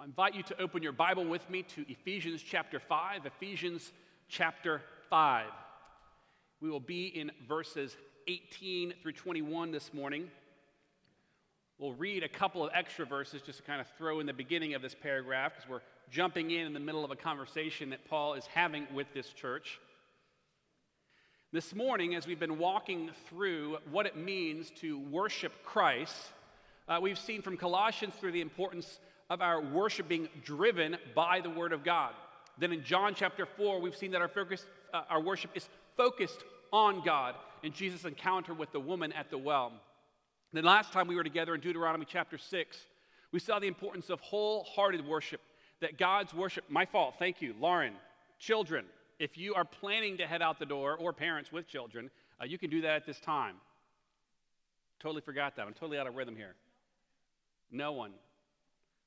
I invite you to open your Bible with me to Ephesians chapter 5. Ephesians chapter 5. We will be in verses 18 through 21 this morning. We'll read a couple of extra verses just to kind of throw in the beginning of this paragraph because we're jumping in in the middle of a conversation that Paul is having with this church. This morning, as we've been walking through what it means to worship Christ, uh, we've seen from Colossians through the importance of our worship being driven by the Word of God. Then in John chapter 4, we've seen that our, focus, uh, our worship is focused on God in Jesus' encounter with the woman at the well. Then last time we were together in Deuteronomy chapter 6, we saw the importance of wholehearted worship, that God's worship, my fault, thank you, Lauren, children, if you are planning to head out the door, or parents with children, uh, you can do that at this time. Totally forgot that. I'm totally out of rhythm here. No one.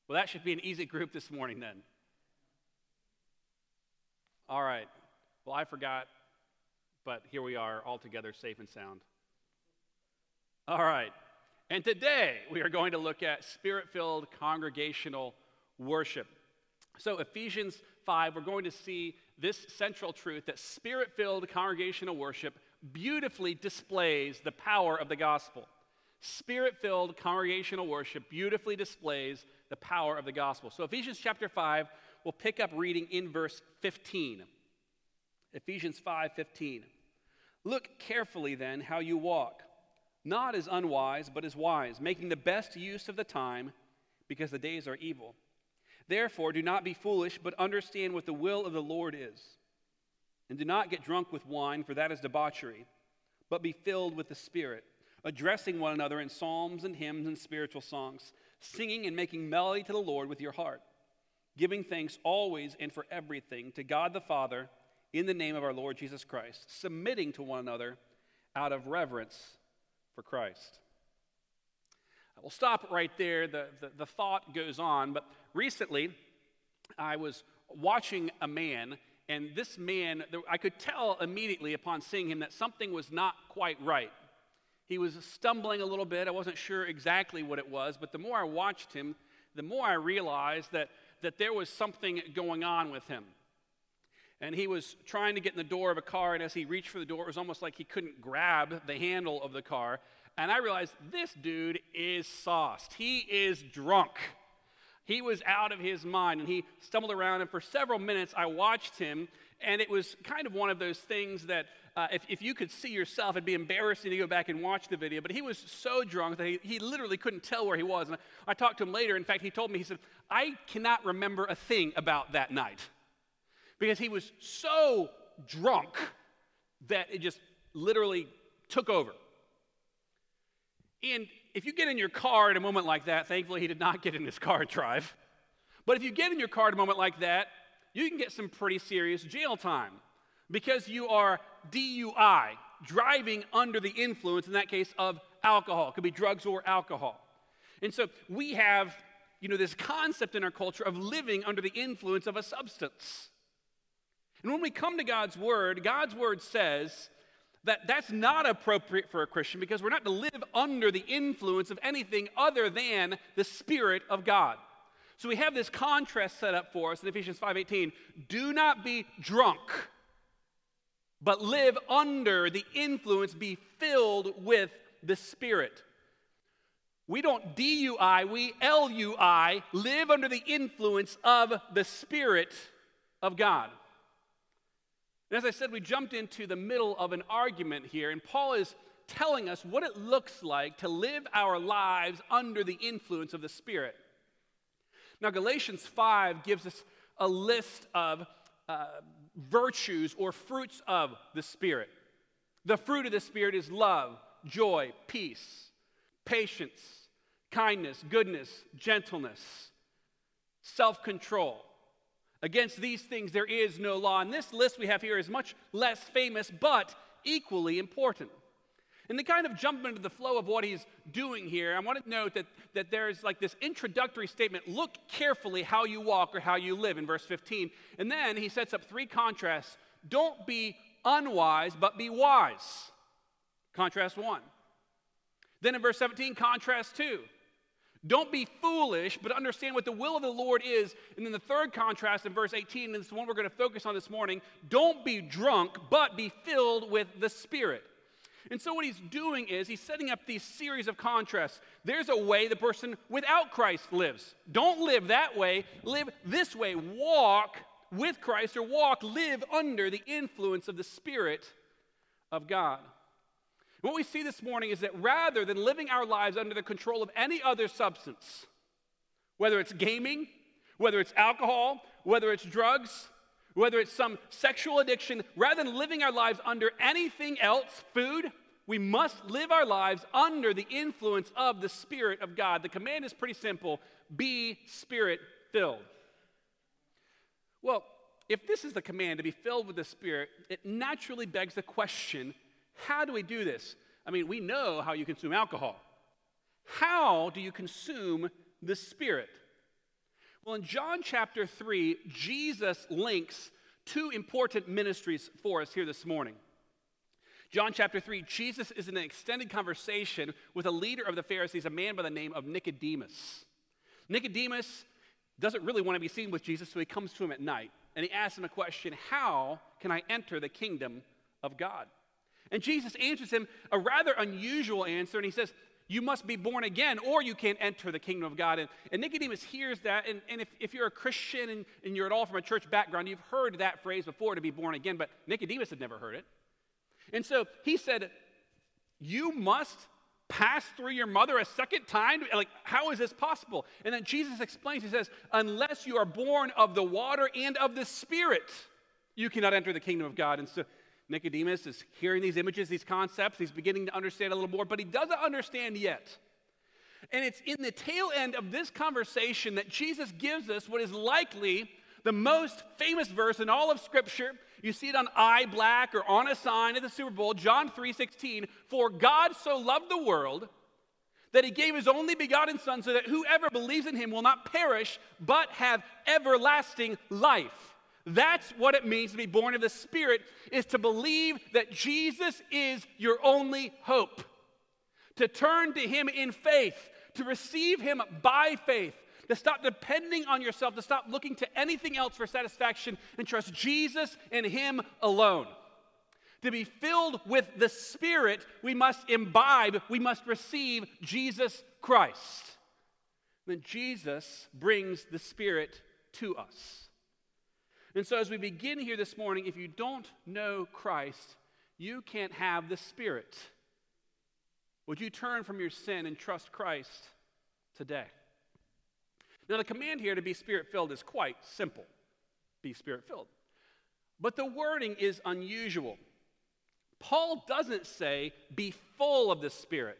Well, that should be an easy group this morning then. All right. Well, I forgot, but here we are, all together, safe and sound. All right. And today we are going to look at spirit filled congregational worship. So, Ephesians 5, we're going to see this central truth that spirit filled congregational worship beautifully displays the power of the gospel. Spirit filled congregational worship beautifully displays the power of the gospel. So, Ephesians chapter 5, we'll pick up reading in verse 15. Ephesians 5 15. Look carefully then how you walk, not as unwise, but as wise, making the best use of the time, because the days are evil. Therefore, do not be foolish, but understand what the will of the Lord is. And do not get drunk with wine, for that is debauchery, but be filled with the Spirit addressing one another in psalms and hymns and spiritual songs, singing and making melody to the Lord with your heart, giving thanks always and for everything to God the Father in the name of our Lord Jesus Christ, submitting to one another out of reverence for Christ. We'll stop right there. The, the, the thought goes on, but recently I was watching a man and this man, I could tell immediately upon seeing him that something was not quite right. He was stumbling a little bit. I wasn't sure exactly what it was, but the more I watched him, the more I realized that, that there was something going on with him. And he was trying to get in the door of a car, and as he reached for the door, it was almost like he couldn't grab the handle of the car. And I realized this dude is sauced. He is drunk. He was out of his mind, and he stumbled around. And for several minutes, I watched him, and it was kind of one of those things that uh, if, if you could see yourself, it'd be embarrassing to go back and watch the video. But he was so drunk that he, he literally couldn't tell where he was. And I, I talked to him later. In fact, he told me, he said, I cannot remember a thing about that night because he was so drunk that it just literally took over. And if you get in your car at a moment like that, thankfully he did not get in his car and drive. But if you get in your car at a moment like that, you can get some pretty serious jail time because you are DUI, driving under the influence, in that case, of alcohol. It could be drugs or alcohol. And so we have, you know, this concept in our culture of living under the influence of a substance. And when we come to God's word, God's word says that that's not appropriate for a Christian because we're not to live under the influence of anything other than the spirit of God. So we have this contrast set up for us in Ephesians 5:18. Do not be drunk but live under the influence, be filled with the Spirit. We don't DUI, we LUI, live under the influence of the Spirit of God. And as I said, we jumped into the middle of an argument here, and Paul is telling us what it looks like to live our lives under the influence of the Spirit. Now, Galatians 5 gives us a list of uh, virtues or fruits of the Spirit. The fruit of the Spirit is love, joy, peace, patience, kindness, goodness, gentleness, self control. Against these things there is no law. And this list we have here is much less famous, but equally important. And to kind of jump into the flow of what he's doing here, I want to note that, that there's like this introductory statement look carefully how you walk or how you live in verse 15. And then he sets up three contrasts don't be unwise, but be wise. Contrast one. Then in verse 17, contrast two. Don't be foolish, but understand what the will of the Lord is. And then the third contrast in verse 18, and is the one we're going to focus on this morning don't be drunk, but be filled with the Spirit. And so, what he's doing is he's setting up these series of contrasts. There's a way the person without Christ lives. Don't live that way, live this way. Walk with Christ or walk, live under the influence of the Spirit of God. What we see this morning is that rather than living our lives under the control of any other substance, whether it's gaming, whether it's alcohol, whether it's drugs, whether it's some sexual addiction, rather than living our lives under anything else, food, we must live our lives under the influence of the Spirit of God. The command is pretty simple be Spirit filled. Well, if this is the command to be filled with the Spirit, it naturally begs the question how do we do this? I mean, we know how you consume alcohol. How do you consume the Spirit? Well, in John chapter 3, Jesus links two important ministries for us here this morning. John chapter 3, Jesus is in an extended conversation with a leader of the Pharisees, a man by the name of Nicodemus. Nicodemus doesn't really want to be seen with Jesus, so he comes to him at night and he asks him a question How can I enter the kingdom of God? And Jesus answers him a rather unusual answer, and he says, You must be born again, or you can't enter the kingdom of God. And, and Nicodemus hears that, and, and if, if you're a Christian and, and you're at all from a church background, you've heard that phrase before to be born again, but Nicodemus had never heard it. And so he said, You must pass through your mother a second time? Like, how is this possible? And then Jesus explains, He says, Unless you are born of the water and of the Spirit, you cannot enter the kingdom of God. And so Nicodemus is hearing these images, these concepts. He's beginning to understand a little more, but he doesn't understand yet. And it's in the tail end of this conversation that Jesus gives us what is likely the most famous verse in all of Scripture. You see it on eye black or on a sign at the Super Bowl, John 3:16. For God so loved the world that he gave his only begotten Son, so that whoever believes in him will not perish, but have everlasting life. That's what it means to be born of the Spirit, is to believe that Jesus is your only hope. To turn to Him in faith, to receive Him by faith, to stop depending on yourself, to stop looking to anything else for satisfaction, and trust Jesus and Him alone. To be filled with the Spirit, we must imbibe, we must receive Jesus Christ. Then Jesus brings the Spirit to us. And so, as we begin here this morning, if you don't know Christ, you can't have the Spirit. Would you turn from your sin and trust Christ today? Now, the command here to be spirit filled is quite simple be spirit filled. But the wording is unusual. Paul doesn't say, be full of the Spirit.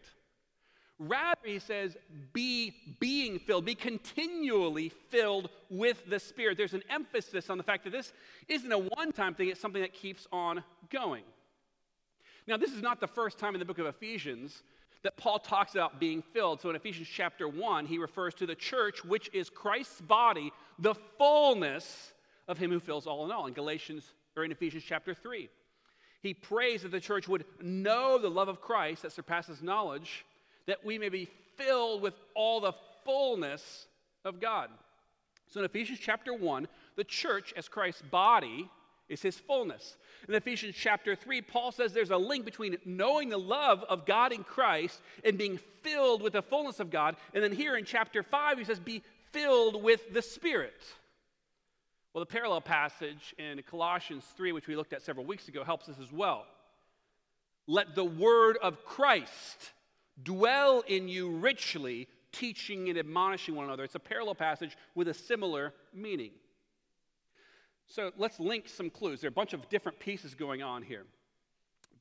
Rather, he says, be being filled, be continually filled with the Spirit. There's an emphasis on the fact that this isn't a one time thing, it's something that keeps on going. Now, this is not the first time in the book of Ephesians that Paul talks about being filled. So in Ephesians chapter 1, he refers to the church, which is Christ's body, the fullness of him who fills all in all. In Galatians, or in Ephesians chapter 3, he prays that the church would know the love of Christ that surpasses knowledge that we may be filled with all the fullness of God. So in Ephesians chapter 1, the church as Christ's body is his fullness. In Ephesians chapter 3, Paul says there's a link between knowing the love of God in Christ and being filled with the fullness of God. And then here in chapter 5, he says, be filled with the Spirit. Well, the parallel passage in Colossians 3, which we looked at several weeks ago, helps us as well. Let the word of Christ dwell in you richly, teaching and admonishing one another. It's a parallel passage with a similar meaning. So let's link some clues. There are a bunch of different pieces going on here.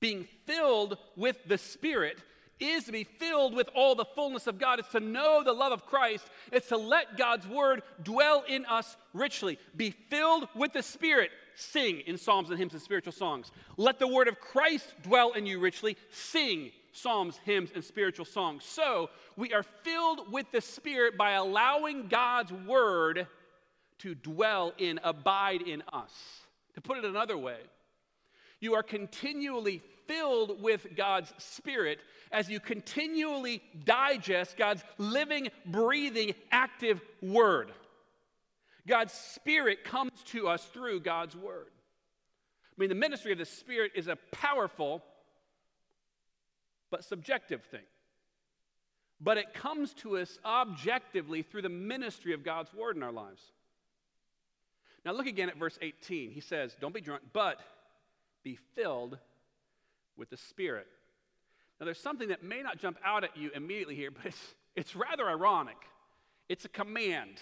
Being filled with the Spirit is to be filled with all the fullness of God. It's to know the love of Christ. It's to let God's word dwell in us richly. Be filled with the Spirit. Sing in psalms and hymns and spiritual songs. Let the word of Christ dwell in you richly. Sing psalms, hymns, and spiritual songs. So we are filled with the Spirit by allowing God's word to dwell in, abide in us. To put it another way, you are continually filled with God's Spirit as you continually digest God's living, breathing, active Word. God's Spirit comes to us through God's Word. I mean, the ministry of the Spirit is a powerful but subjective thing. But it comes to us objectively through the ministry of God's Word in our lives. Now, look again at verse 18. He says, Don't be drunk, but be filled with the Spirit. Now, there's something that may not jump out at you immediately here, but it's, it's rather ironic. It's a command,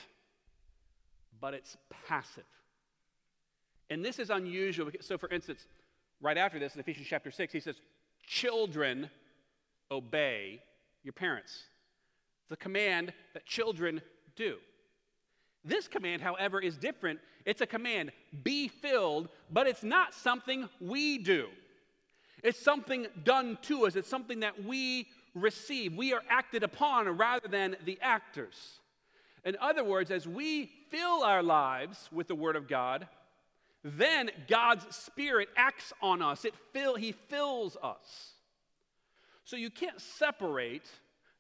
but it's passive. And this is unusual. So, for instance, right after this in Ephesians chapter 6, he says, Children, obey your parents. The command that children do. This command, however, is different. It's a command, be filled, but it's not something we do. It's something done to us, it's something that we receive. We are acted upon rather than the actors. In other words, as we fill our lives with the Word of God, then God's Spirit acts on us. It fill, he fills us. So you can't separate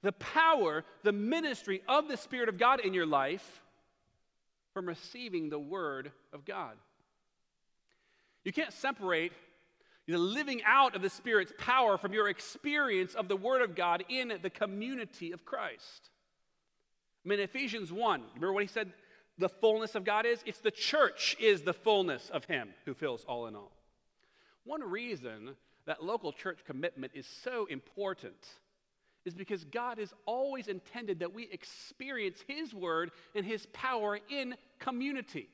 the power, the ministry of the Spirit of God in your life from receiving the Word of God. You can't separate the living out of the Spirit's power from your experience of the Word of God in the community of Christ. I mean, Ephesians 1, remember what he said the fullness of God is? It's the church is the fullness of Him who fills all in all. One reason that local church commitment is so important is because God has always intended that we experience His word and His power in community.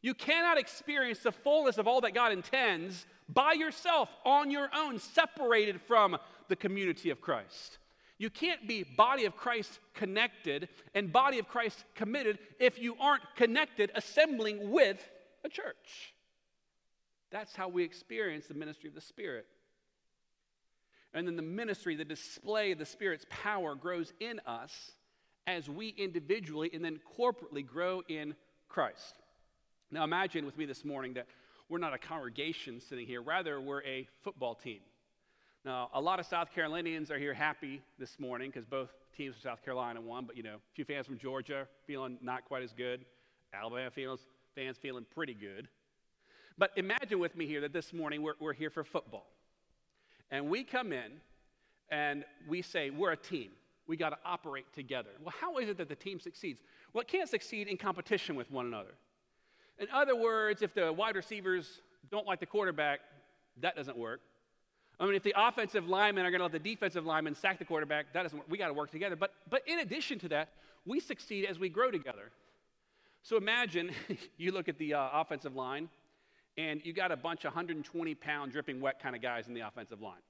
You cannot experience the fullness of all that God intends by yourself, on your own, separated from the community of Christ. You can't be body of Christ connected and body of Christ committed if you aren't connected, assembling with a church. That's how we experience the ministry of the Spirit. And then the ministry, the display of the Spirit's power grows in us as we individually and then corporately grow in Christ. Now, imagine with me this morning that we're not a congregation sitting here, rather, we're a football team. Now, a lot of South Carolinians are here happy this morning because both teams from South Carolina won, but you know, a few fans from Georgia feeling not quite as good. Alabama feels, fans feeling pretty good. But imagine with me here that this morning we're, we're here for football. And we come in and we say, we're a team. We got to operate together. Well, how is it that the team succeeds? Well, it can't succeed in competition with one another. In other words, if the wide receivers don't like the quarterback, that doesn't work. I mean, if the offensive linemen are going to let the defensive linemen sack the quarterback, that doesn't work. We got to work together. But, but in addition to that, we succeed as we grow together. So imagine you look at the uh, offensive line and you got a bunch of 120 pound dripping wet kind of guys in the offensive line.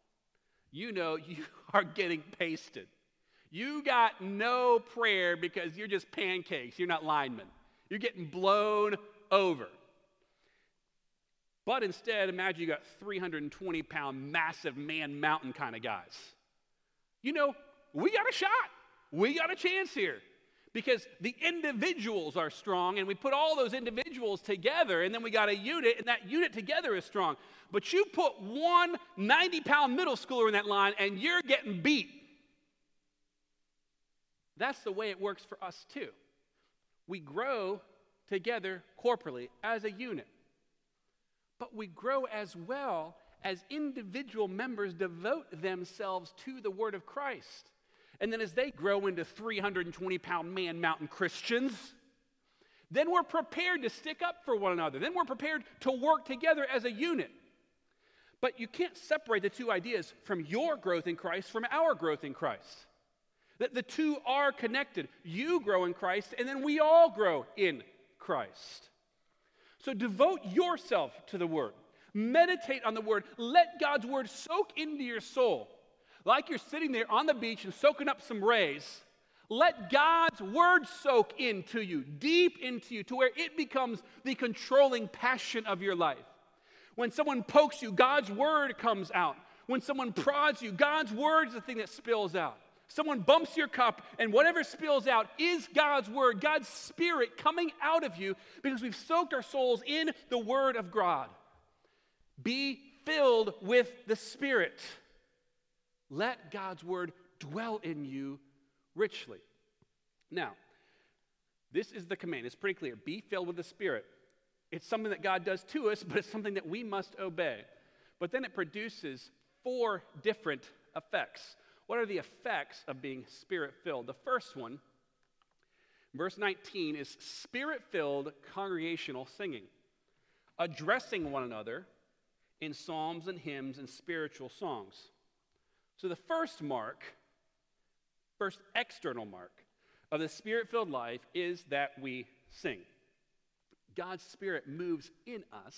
You know you are getting pasted. You got no prayer because you're just pancakes. You're not linemen. You're getting blown over. But instead, imagine you got 320 pound, massive man mountain kind of guys. You know, we got a shot. We got a chance here because the individuals are strong and we put all those individuals together and then we got a unit and that unit together is strong. But you put one 90 pound middle schooler in that line and you're getting beat. That's the way it works for us too. We grow together corporately as a unit, but we grow as well as individual members devote themselves to the Word of Christ. And then as they grow into 320 pound man mountain Christians, then we're prepared to stick up for one another. Then we're prepared to work together as a unit. But you can't separate the two ideas from your growth in Christ from our growth in Christ. That the two are connected. You grow in Christ, and then we all grow in Christ. So devote yourself to the Word. Meditate on the Word. Let God's Word soak into your soul like you're sitting there on the beach and soaking up some rays, let God's word soak into you, deep into you, to where it becomes the controlling passion of your life. When someone pokes you, God's word comes out. When someone prods you, God's word is the thing that spills out. Someone bumps your cup, and whatever spills out is God's word, God's spirit coming out of you because we've soaked our souls in the word of God. Be filled with the Spirit. Let God's word dwell in you richly. Now, this is the command. It's pretty clear. Be filled with the Spirit. It's something that God does to us, but it's something that we must obey. But then it produces four different effects. What are the effects of being spirit filled? The first one, verse 19, is spirit filled congregational singing, addressing one another in psalms and hymns and spiritual songs. So the first mark, first external mark of the spirit filled life is that we sing. God's Spirit moves in us,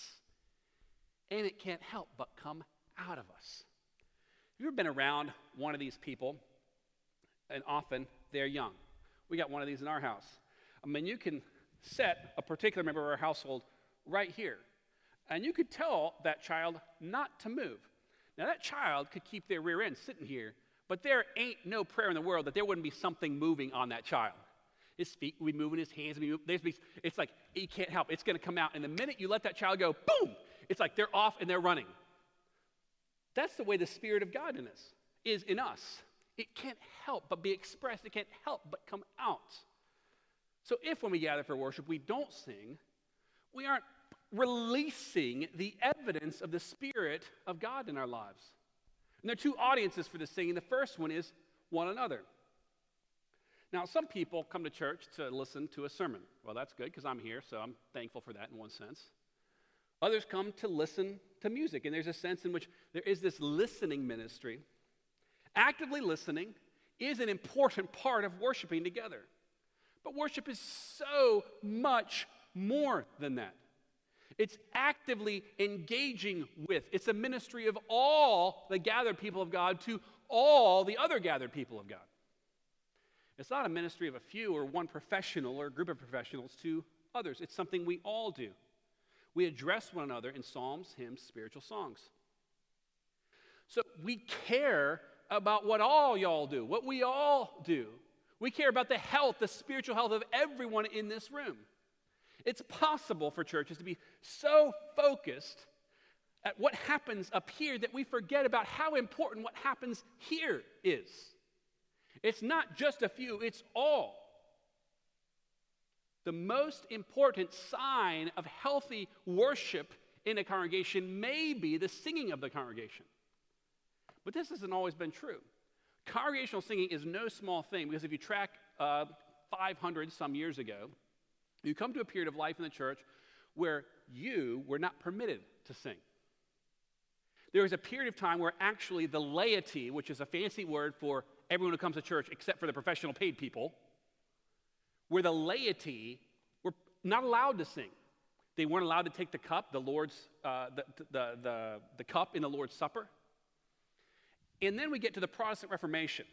and it can't help but come out of us. Have you ever been around one of these people? And often they're young. We got one of these in our house. I mean, you can set a particular member of our household right here, and you could tell that child not to move. Now, that child could keep their rear end sitting here, but there ain't no prayer in the world that there wouldn't be something moving on that child. His feet would be moving, his hands would be moving. It's like he can't help. It's going to come out. And the minute you let that child go, boom, it's like they're off and they're running. That's the way the Spirit of God in us is in us. It can't help but be expressed. It can't help but come out. So if when we gather for worship we don't sing, we aren't releasing the evidence of the Spirit of God in our lives. And there are two audiences for this singing. The first one is one another. Now, some people come to church to listen to a sermon. Well, that's good because I'm here, so I'm thankful for that in one sense. Others come to listen to music, and there's a sense in which there is this listening ministry. Actively listening is an important part of worshiping together. But worship is so much more than that. It's actively engaging with. It's a ministry of all the gathered people of God to all the other gathered people of God. It's not a ministry of a few or one professional or a group of professionals to others. It's something we all do. We address one another in psalms, hymns, spiritual songs. So we care about what all y'all do, what we all do. We care about the health, the spiritual health of everyone in this room. It's possible for churches to be so focused at what happens up here that we forget about how important what happens here is. It's not just a few, it's all. The most important sign of healthy worship in a congregation may be the singing of the congregation. But this hasn't always been true. Congregational singing is no small thing because if you track uh, 500 some years ago, you come to a period of life in the church where you were not permitted to sing. There was a period of time where actually the laity, which is a fancy word for everyone who comes to church except for the professional paid people, where the laity were not allowed to sing. They weren't allowed to take the cup, the Lord's, uh, the, the, the, the cup in the Lord's Supper. And then we get to the Protestant Reformation.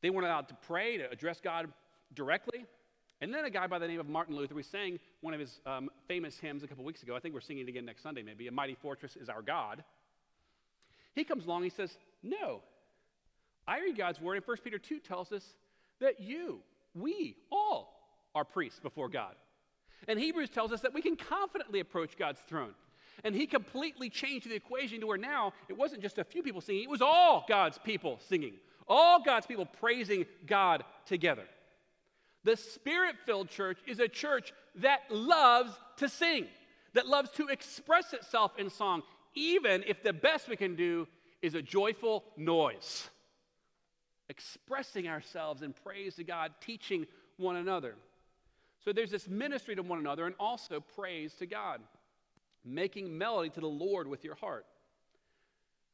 They weren't allowed to pray, to address God directly. And then a guy by the name of Martin Luther, we sang one of his um, famous hymns a couple weeks ago. I think we're singing it again next Sunday, maybe. A mighty fortress is our God. He comes along, he says, No, I read God's word, and 1 Peter 2 tells us that you, we, all are priests before God. And Hebrews tells us that we can confidently approach God's throne. And he completely changed the equation to where now it wasn't just a few people singing, it was all God's people singing, all God's people praising God together. The spirit filled church is a church that loves to sing, that loves to express itself in song, even if the best we can do is a joyful noise expressing ourselves in praise to God, teaching one another. So there's this ministry to one another and also praise to God, making melody to the Lord with your heart.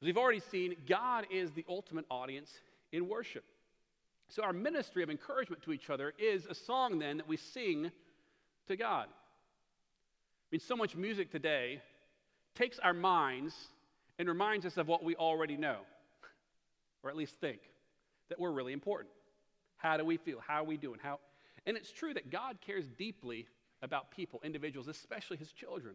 As we've already seen, God is the ultimate audience in worship. So our ministry of encouragement to each other is a song then that we sing to God. I mean, so much music today takes our minds and reminds us of what we already know, or at least think that we're really important. How do we feel? How are we doing? How? And it's true that God cares deeply about people, individuals, especially his children.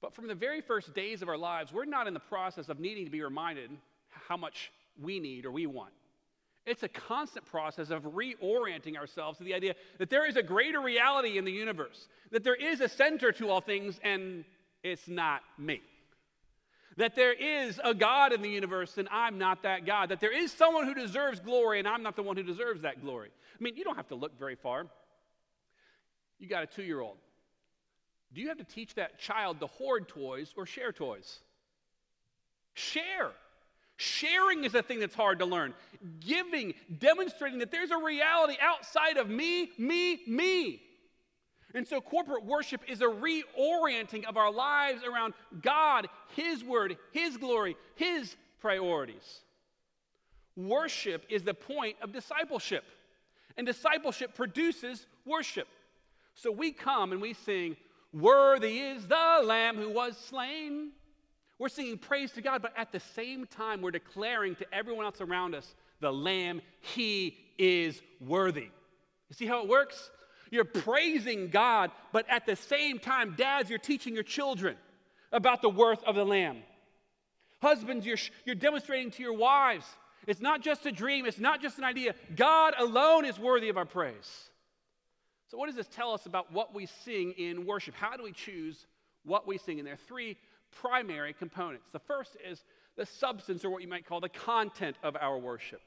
But from the very first days of our lives, we're not in the process of needing to be reminded how much we need or we want. It's a constant process of reorienting ourselves to the idea that there is a greater reality in the universe, that there is a center to all things, and it's not me. That there is a God in the universe and I'm not that God. That there is someone who deserves glory and I'm not the one who deserves that glory. I mean, you don't have to look very far. You got a two year old. Do you have to teach that child to hoard toys or share toys? Share. Sharing is a thing that's hard to learn. Giving, demonstrating that there's a reality outside of me, me, me. And so, corporate worship is a reorienting of our lives around God, His Word, His glory, His priorities. Worship is the point of discipleship, and discipleship produces worship. So, we come and we sing, Worthy is the Lamb who was slain. We're singing praise to God, but at the same time, we're declaring to everyone else around us, the Lamb, He is worthy. You see how it works? You're praising God, but at the same time, dads, you're teaching your children about the worth of the Lamb. Husbands, you're, you're demonstrating to your wives it's not just a dream, it's not just an idea. God alone is worthy of our praise. So, what does this tell us about what we sing in worship? How do we choose what we sing? And there are three primary components. The first is the substance, or what you might call the content of our worship,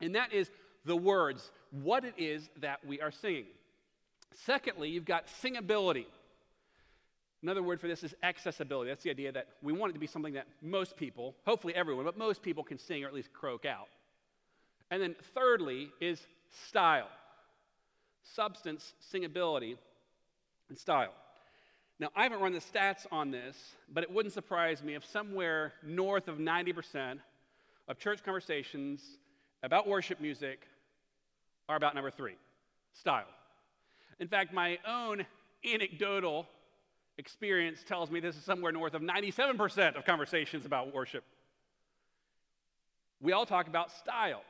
and that is the words, what it is that we are singing. Secondly, you've got singability. Another word for this is accessibility. That's the idea that we want it to be something that most people, hopefully everyone, but most people can sing or at least croak out. And then thirdly is style substance, singability, and style. Now, I haven't run the stats on this, but it wouldn't surprise me if somewhere north of 90% of church conversations about worship music are about number three style. In fact, my own anecdotal experience tells me this is somewhere north of 97% of conversations about worship. We all talk about style.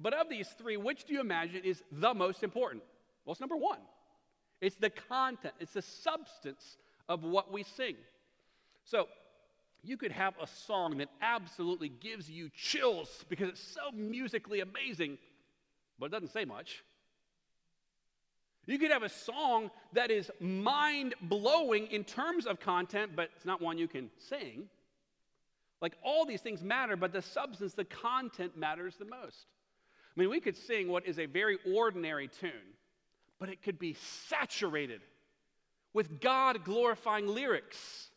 But of these three, which do you imagine is the most important? Well, it's number one. It's the content, it's the substance of what we sing. So, you could have a song that absolutely gives you chills because it's so musically amazing, but it doesn't say much. You could have a song that is mind blowing in terms of content, but it's not one you can sing. Like all these things matter, but the substance, the content matters the most. I mean, we could sing what is a very ordinary tune, but it could be saturated with God glorifying lyrics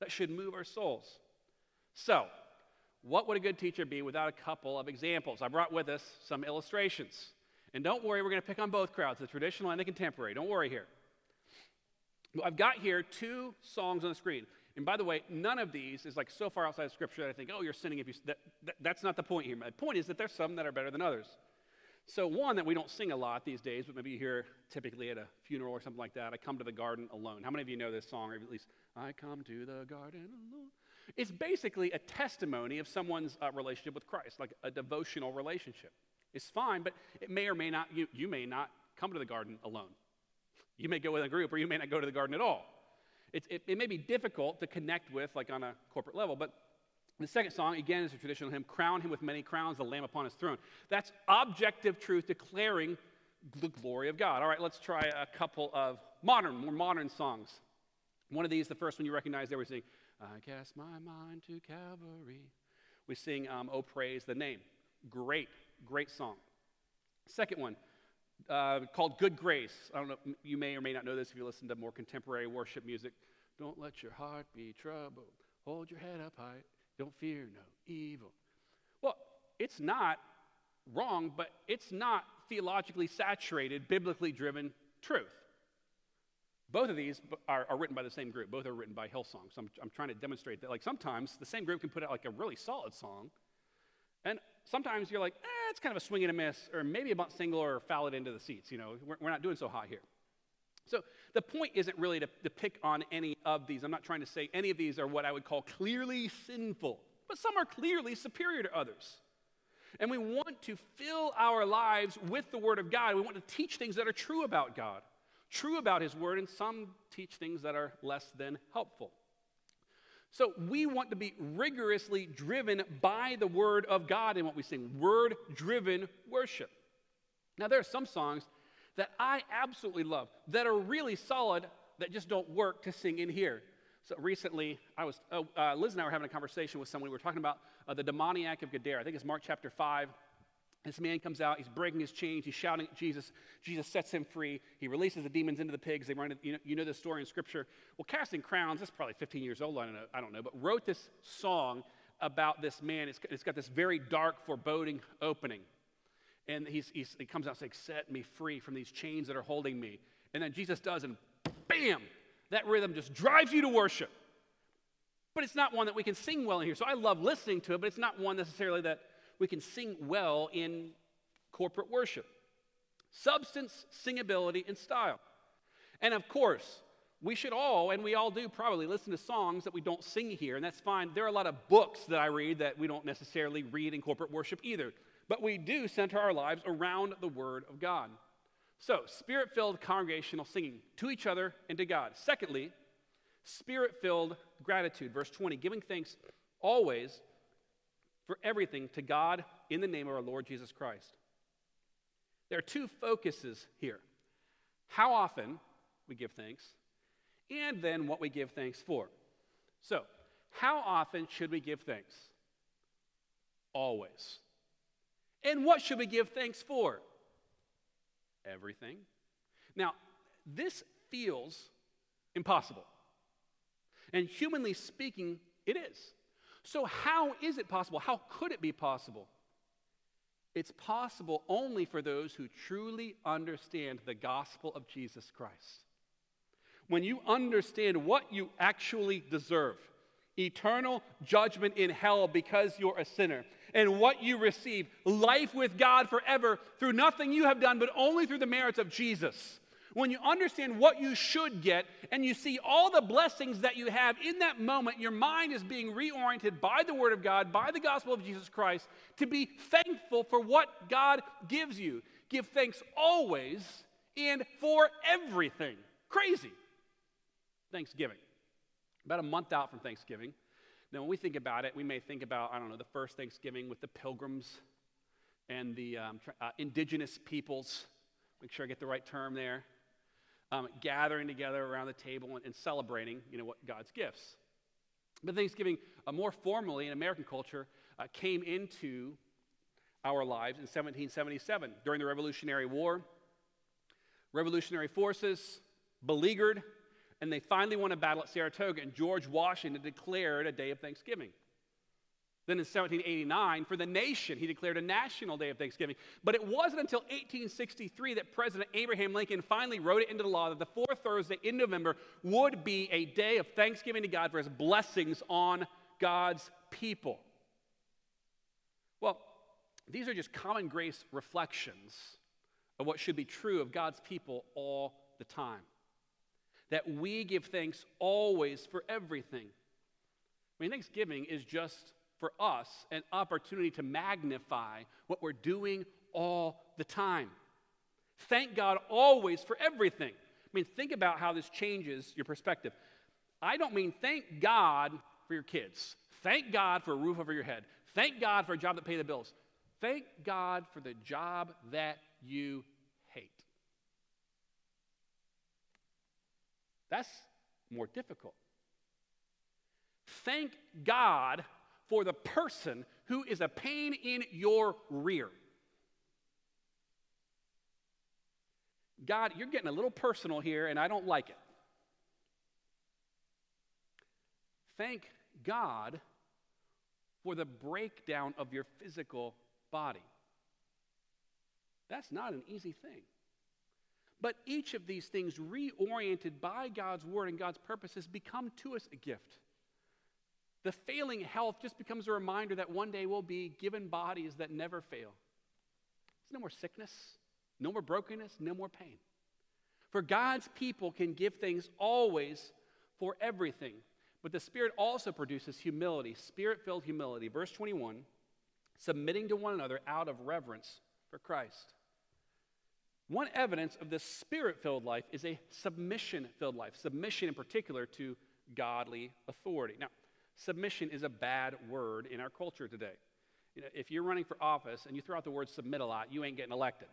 that should move our souls. So, what would a good teacher be without a couple of examples? I brought with us some illustrations. And don't worry, we're going to pick on both crowds, the traditional and the contemporary. Don't worry here. I've got here two songs on the screen. And by the way, none of these is like so far outside of Scripture that I think, oh, you're sinning if you. That, that, that's not the point here. My point is that there's some that are better than others. So, one that we don't sing a lot these days, but maybe you hear typically at a funeral or something like that I come to the garden alone. How many of you know this song, or at least, I come to the garden alone? It's basically a testimony of someone's uh, relationship with Christ, like a devotional relationship It's fine, but it may or may not, you, you may not come to the garden alone. You may go with a group, or you may not go to the garden at all. It, it, it may be difficult to connect with, like on a corporate level, but the second song, again, is a traditional hymn Crown him with many crowns, the Lamb upon his throne. That's objective truth declaring the glory of God. All right, let's try a couple of modern, more modern songs. One of these, the first one you recognize there, we sing, I cast my mind to Calvary. We sing, um, Oh, praise the name. Great Great song. Second one, uh, called Good Grace. I don't know, you may or may not know this if you listen to more contemporary worship music. Don't let your heart be troubled. Hold your head up high. Don't fear no evil. Well, it's not wrong, but it's not theologically saturated, biblically driven truth. Both of these are, are, written by the same group. Both are written by Hillsong. So I'm, I'm trying to demonstrate that. Like sometimes the same group can put out like a really solid song, and sometimes you're like, eh, it's kind of a swing and a miss, or maybe a single or foul it into the seats. You know, we're, we're not doing so hot here. So the point isn't really to, to pick on any of these. I'm not trying to say any of these are what I would call clearly sinful, but some are clearly superior to others. And we want to fill our lives with the Word of God. We want to teach things that are true about God, true about His Word, and some teach things that are less than helpful. So we want to be rigorously driven by the Word of God in what we sing, word driven worship. Now, there are some songs that I absolutely love that are really solid that just don't work to sing in here. So recently, I was, oh, uh, Liz and I were having a conversation with someone. We were talking about uh, the demoniac of Gadara. I think it's Mark chapter 5. This man comes out, he's breaking his chains, he's shouting at Jesus. Jesus sets him free. He releases the demons into the pigs. They run, you know, you know the story in Scripture. Well, Casting Crowns, that's probably 15 years old, I don't know, I don't know but wrote this song about this man. It's, it's got this very dark, foreboding opening. And he's, he's, he comes out and says, Set me free from these chains that are holding me. And then Jesus does, and bam, that rhythm just drives you to worship. But it's not one that we can sing well in here. So I love listening to it, but it's not one necessarily that we can sing well in corporate worship. Substance, singability, and style. And of course, we should all, and we all do probably, listen to songs that we don't sing here, and that's fine. There are a lot of books that I read that we don't necessarily read in corporate worship either. But we do center our lives around the Word of God. So, spirit filled congregational singing to each other and to God. Secondly, spirit filled gratitude. Verse 20, giving thanks always for everything to God in the name of our Lord Jesus Christ. There are two focuses here how often we give thanks, and then what we give thanks for. So, how often should we give thanks? Always. And what should we give thanks for? Everything. Now, this feels impossible. And humanly speaking, it is. So, how is it possible? How could it be possible? It's possible only for those who truly understand the gospel of Jesus Christ. When you understand what you actually deserve eternal judgment in hell because you're a sinner, and what you receive life with God forever through nothing you have done, but only through the merits of Jesus when you understand what you should get and you see all the blessings that you have in that moment, your mind is being reoriented by the Word of God, by the gospel of Jesus Christ, to be thankful for what God gives you. Give thanks always and for everything. Crazy. Thanksgiving. About a month out from Thanksgiving. Now, when we think about it, we may think about, I don't know, the first Thanksgiving with the pilgrims and the um, uh, indigenous peoples. Make sure I get the right term there um, gathering together around the table and, and, celebrating, you know, what God's gifts. But Thanksgiving, uh, more formally in American culture, uh, came into our lives in 1777 during the Revolutionary War. Revolutionary forces beleaguered, and they finally won a battle at Saratoga, and George Washington declared a day of Thanksgiving. Then in 1789, for the nation, he declared a national day of Thanksgiving. But it wasn't until 1863 that President Abraham Lincoln finally wrote it into the law that the fourth Thursday in November would be a day of thanksgiving to God for his blessings on God's people. Well, these are just common grace reflections of what should be true of God's people all the time. That we give thanks always for everything. I mean, Thanksgiving is just for us an opportunity to magnify what we're doing all the time. Thank God always for everything. I mean, think about how this changes your perspective. I don't mean thank God for your kids. Thank God for a roof over your head. Thank God for a job that pays the bills. Thank God for the job that you That's more difficult. Thank God for the person who is a pain in your rear. God, you're getting a little personal here, and I don't like it. Thank God for the breakdown of your physical body. That's not an easy thing. But each of these things, reoriented by God's word and God's purposes, become to us a gift. The failing health just becomes a reminder that one day we'll be given bodies that never fail. There's no more sickness, no more brokenness, no more pain. For God's people can give things always for everything. But the Spirit also produces humility, spirit filled humility. Verse 21 submitting to one another out of reverence for Christ. One evidence of this spirit filled life is a submission filled life, submission in particular to godly authority. Now, submission is a bad word in our culture today. You know, if you're running for office and you throw out the word submit a lot, you ain't getting elected.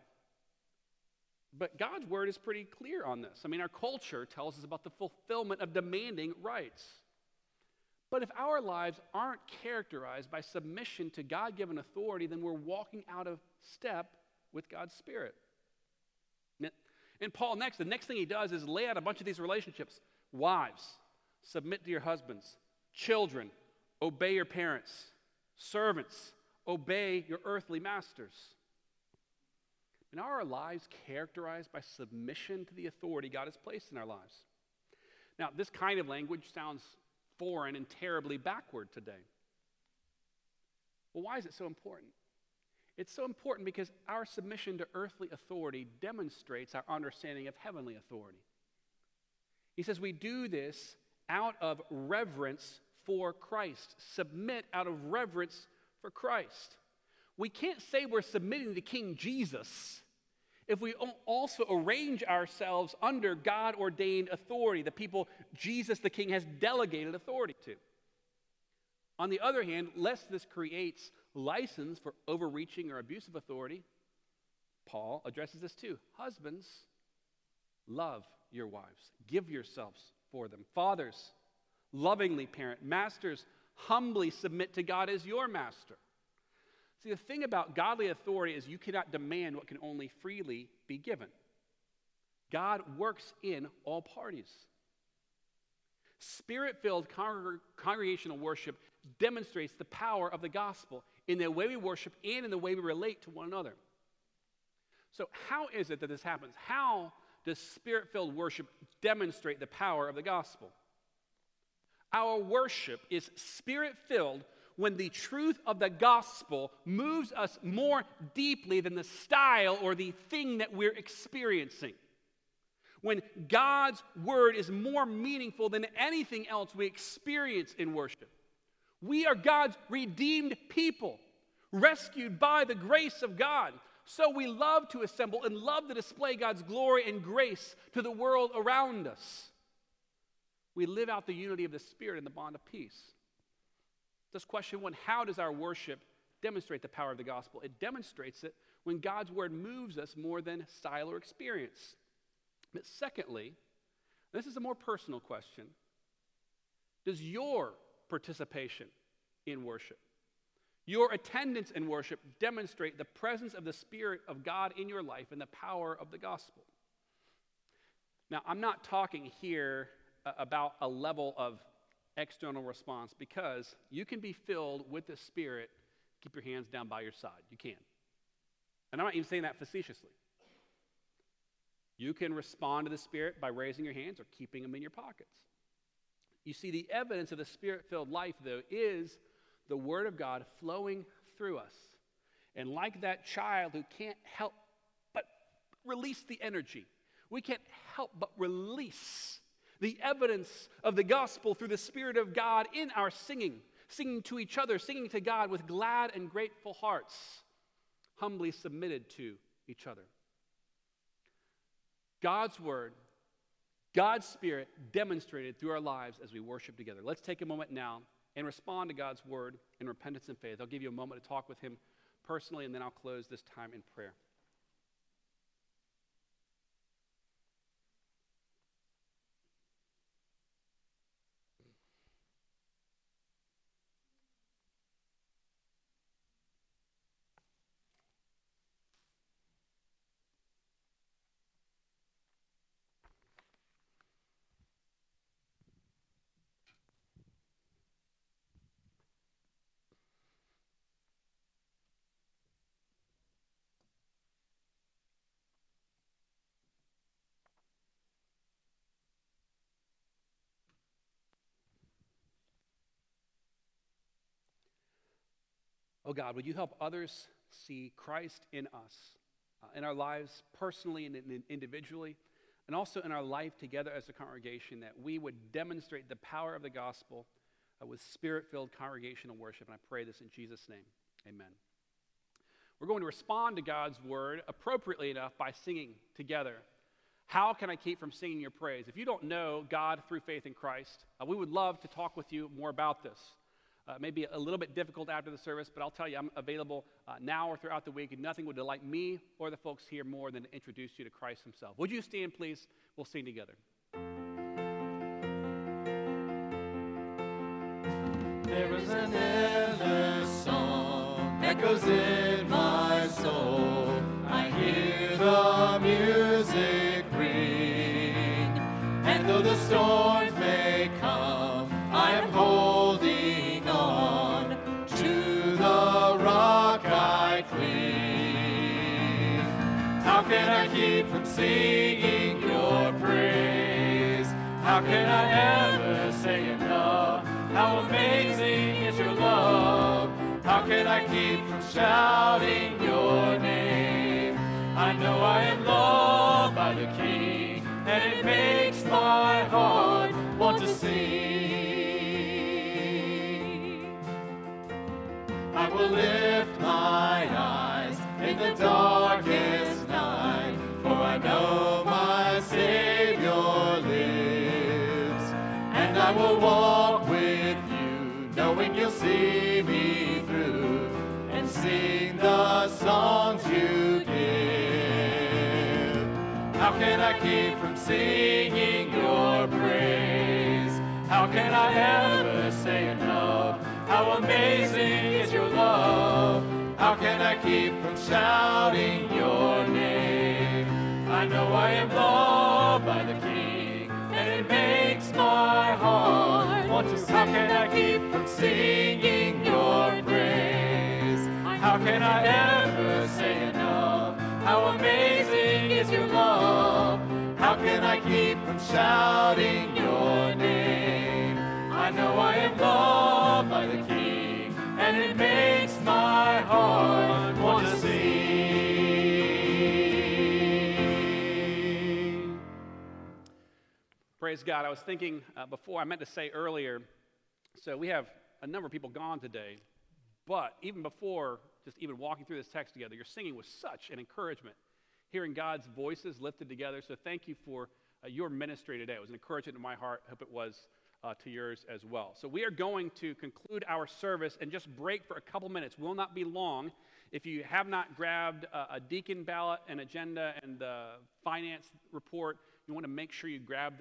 But God's word is pretty clear on this. I mean, our culture tells us about the fulfillment of demanding rights. But if our lives aren't characterized by submission to God given authority, then we're walking out of step with God's Spirit. And Paul, next, the next thing he does is lay out a bunch of these relationships. Wives, submit to your husbands. Children, obey your parents. Servants, obey your earthly masters. And are our lives characterized by submission to the authority God has placed in our lives? Now, this kind of language sounds foreign and terribly backward today. Well, why is it so important? It's so important because our submission to earthly authority demonstrates our understanding of heavenly authority. He says we do this out of reverence for Christ. Submit out of reverence for Christ. We can't say we're submitting to King Jesus if we also arrange ourselves under God ordained authority, the people Jesus the King has delegated authority to. On the other hand, lest this creates license for overreaching or abusive authority, Paul addresses this too. Husbands, love your wives, give yourselves for them. Fathers, lovingly parent. Masters, humbly submit to God as your master. See, the thing about godly authority is you cannot demand what can only freely be given. God works in all parties. Spirit filled congregational worship demonstrates the power of the gospel in the way we worship and in the way we relate to one another. So, how is it that this happens? How does spirit filled worship demonstrate the power of the gospel? Our worship is spirit filled when the truth of the gospel moves us more deeply than the style or the thing that we're experiencing. When God's word is more meaningful than anything else we experience in worship. We are God's redeemed people, rescued by the grace of God. So we love to assemble and love to display God's glory and grace to the world around us. We live out the unity of the Spirit in the bond of peace. This question one how does our worship demonstrate the power of the gospel? It demonstrates it when God's word moves us more than style or experience. But secondly, this is a more personal question Does your participation in worship, your attendance in worship demonstrate the presence of the Spirit of God in your life and the power of the gospel? Now, I'm not talking here uh, about a level of external response because you can be filled with the Spirit. Keep your hands down by your side. You can. And I'm not even saying that facetiously. You can respond to the Spirit by raising your hands or keeping them in your pockets. You see, the evidence of the Spirit filled life, though, is the Word of God flowing through us. And like that child who can't help but release the energy, we can't help but release the evidence of the gospel through the Spirit of God in our singing, singing to each other, singing to God with glad and grateful hearts, humbly submitted to each other. God's word, God's Spirit demonstrated through our lives as we worship together. Let's take a moment now and respond to God's word in repentance and faith. I'll give you a moment to talk with Him personally, and then I'll close this time in prayer. Oh God, would you help others see Christ in us, uh, in our lives personally and, and individually, and also in our life together as a congregation, that we would demonstrate the power of the gospel uh, with spirit filled congregational worship. And I pray this in Jesus' name. Amen. We're going to respond to God's word appropriately enough by singing together. How can I keep from singing your praise? If you don't know God through faith in Christ, uh, we would love to talk with you more about this. Uh, maybe a little bit difficult after the service, but I'll tell you, I'm available uh, now or throughout the week, and nothing would delight me or the folks here more than to introduce you to Christ Himself. Would you stand, please? We'll sing together. There is an endless song echoes in my soul. I hear the music ring, and though the storms can I keep from singing your praise? How can I ever say enough? How amazing is your love? How can I keep from shouting your name? I know I am loved by the King, and it makes my heart want to sing. I will lift my eyes in the darkest songs you give. How can I keep from singing your praise? How can I ever say enough? How amazing is your love? How can I keep from shouting your name? I know I am loved by the King, and it makes my heart want to. How can I keep from singing your? How can I ever say enough? How amazing is your love? How can I keep from shouting your name? I know I am loved by the King, and it makes my heart want to sing. Praise God. I was thinking uh, before, I meant to say earlier, so we have a number of people gone today, but even before just even walking through this text together, your singing was such an encouragement. Hearing God's voices lifted together. So thank you for uh, your ministry today. It was an encouragement to my heart. Hope it was uh, to yours as well. So we are going to conclude our service and just break for a couple minutes. Will not be long. If you have not grabbed uh, a deacon ballot, an agenda, and the finance report, you want to make sure you grab